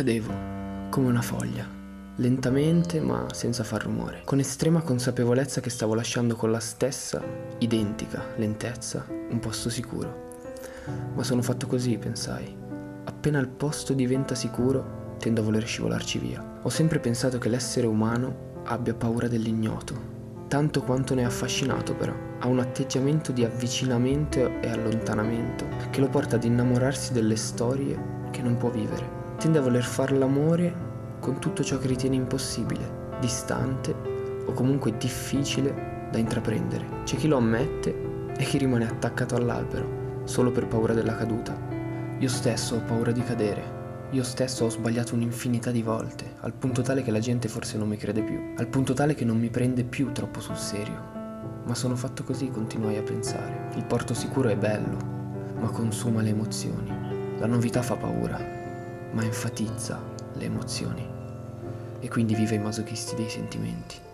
Cadevo, come una foglia, lentamente ma senza far rumore, con estrema consapevolezza che stavo lasciando con la stessa, identica lentezza un posto sicuro. Ma sono fatto così, pensai. Appena il posto diventa sicuro, tendo a voler scivolarci via. Ho sempre pensato che l'essere umano abbia paura dell'ignoto, tanto quanto ne è affascinato però. Ha un atteggiamento di avvicinamento e allontanamento che lo porta ad innamorarsi delle storie che non può vivere. Tende a voler far l'amore con tutto ciò che ritiene impossibile, distante o comunque difficile da intraprendere. C'è chi lo ammette e chi rimane attaccato all'albero solo per paura della caduta. Io stesso ho paura di cadere io stesso ho sbagliato un'infinità di volte, al punto tale che la gente forse non mi crede più, al punto tale che non mi prende più troppo sul serio. Ma sono fatto così, continuai a pensare. Il porto sicuro è bello, ma consuma le emozioni. La novità fa paura, ma enfatizza le emozioni. E quindi vive i masochisti dei sentimenti.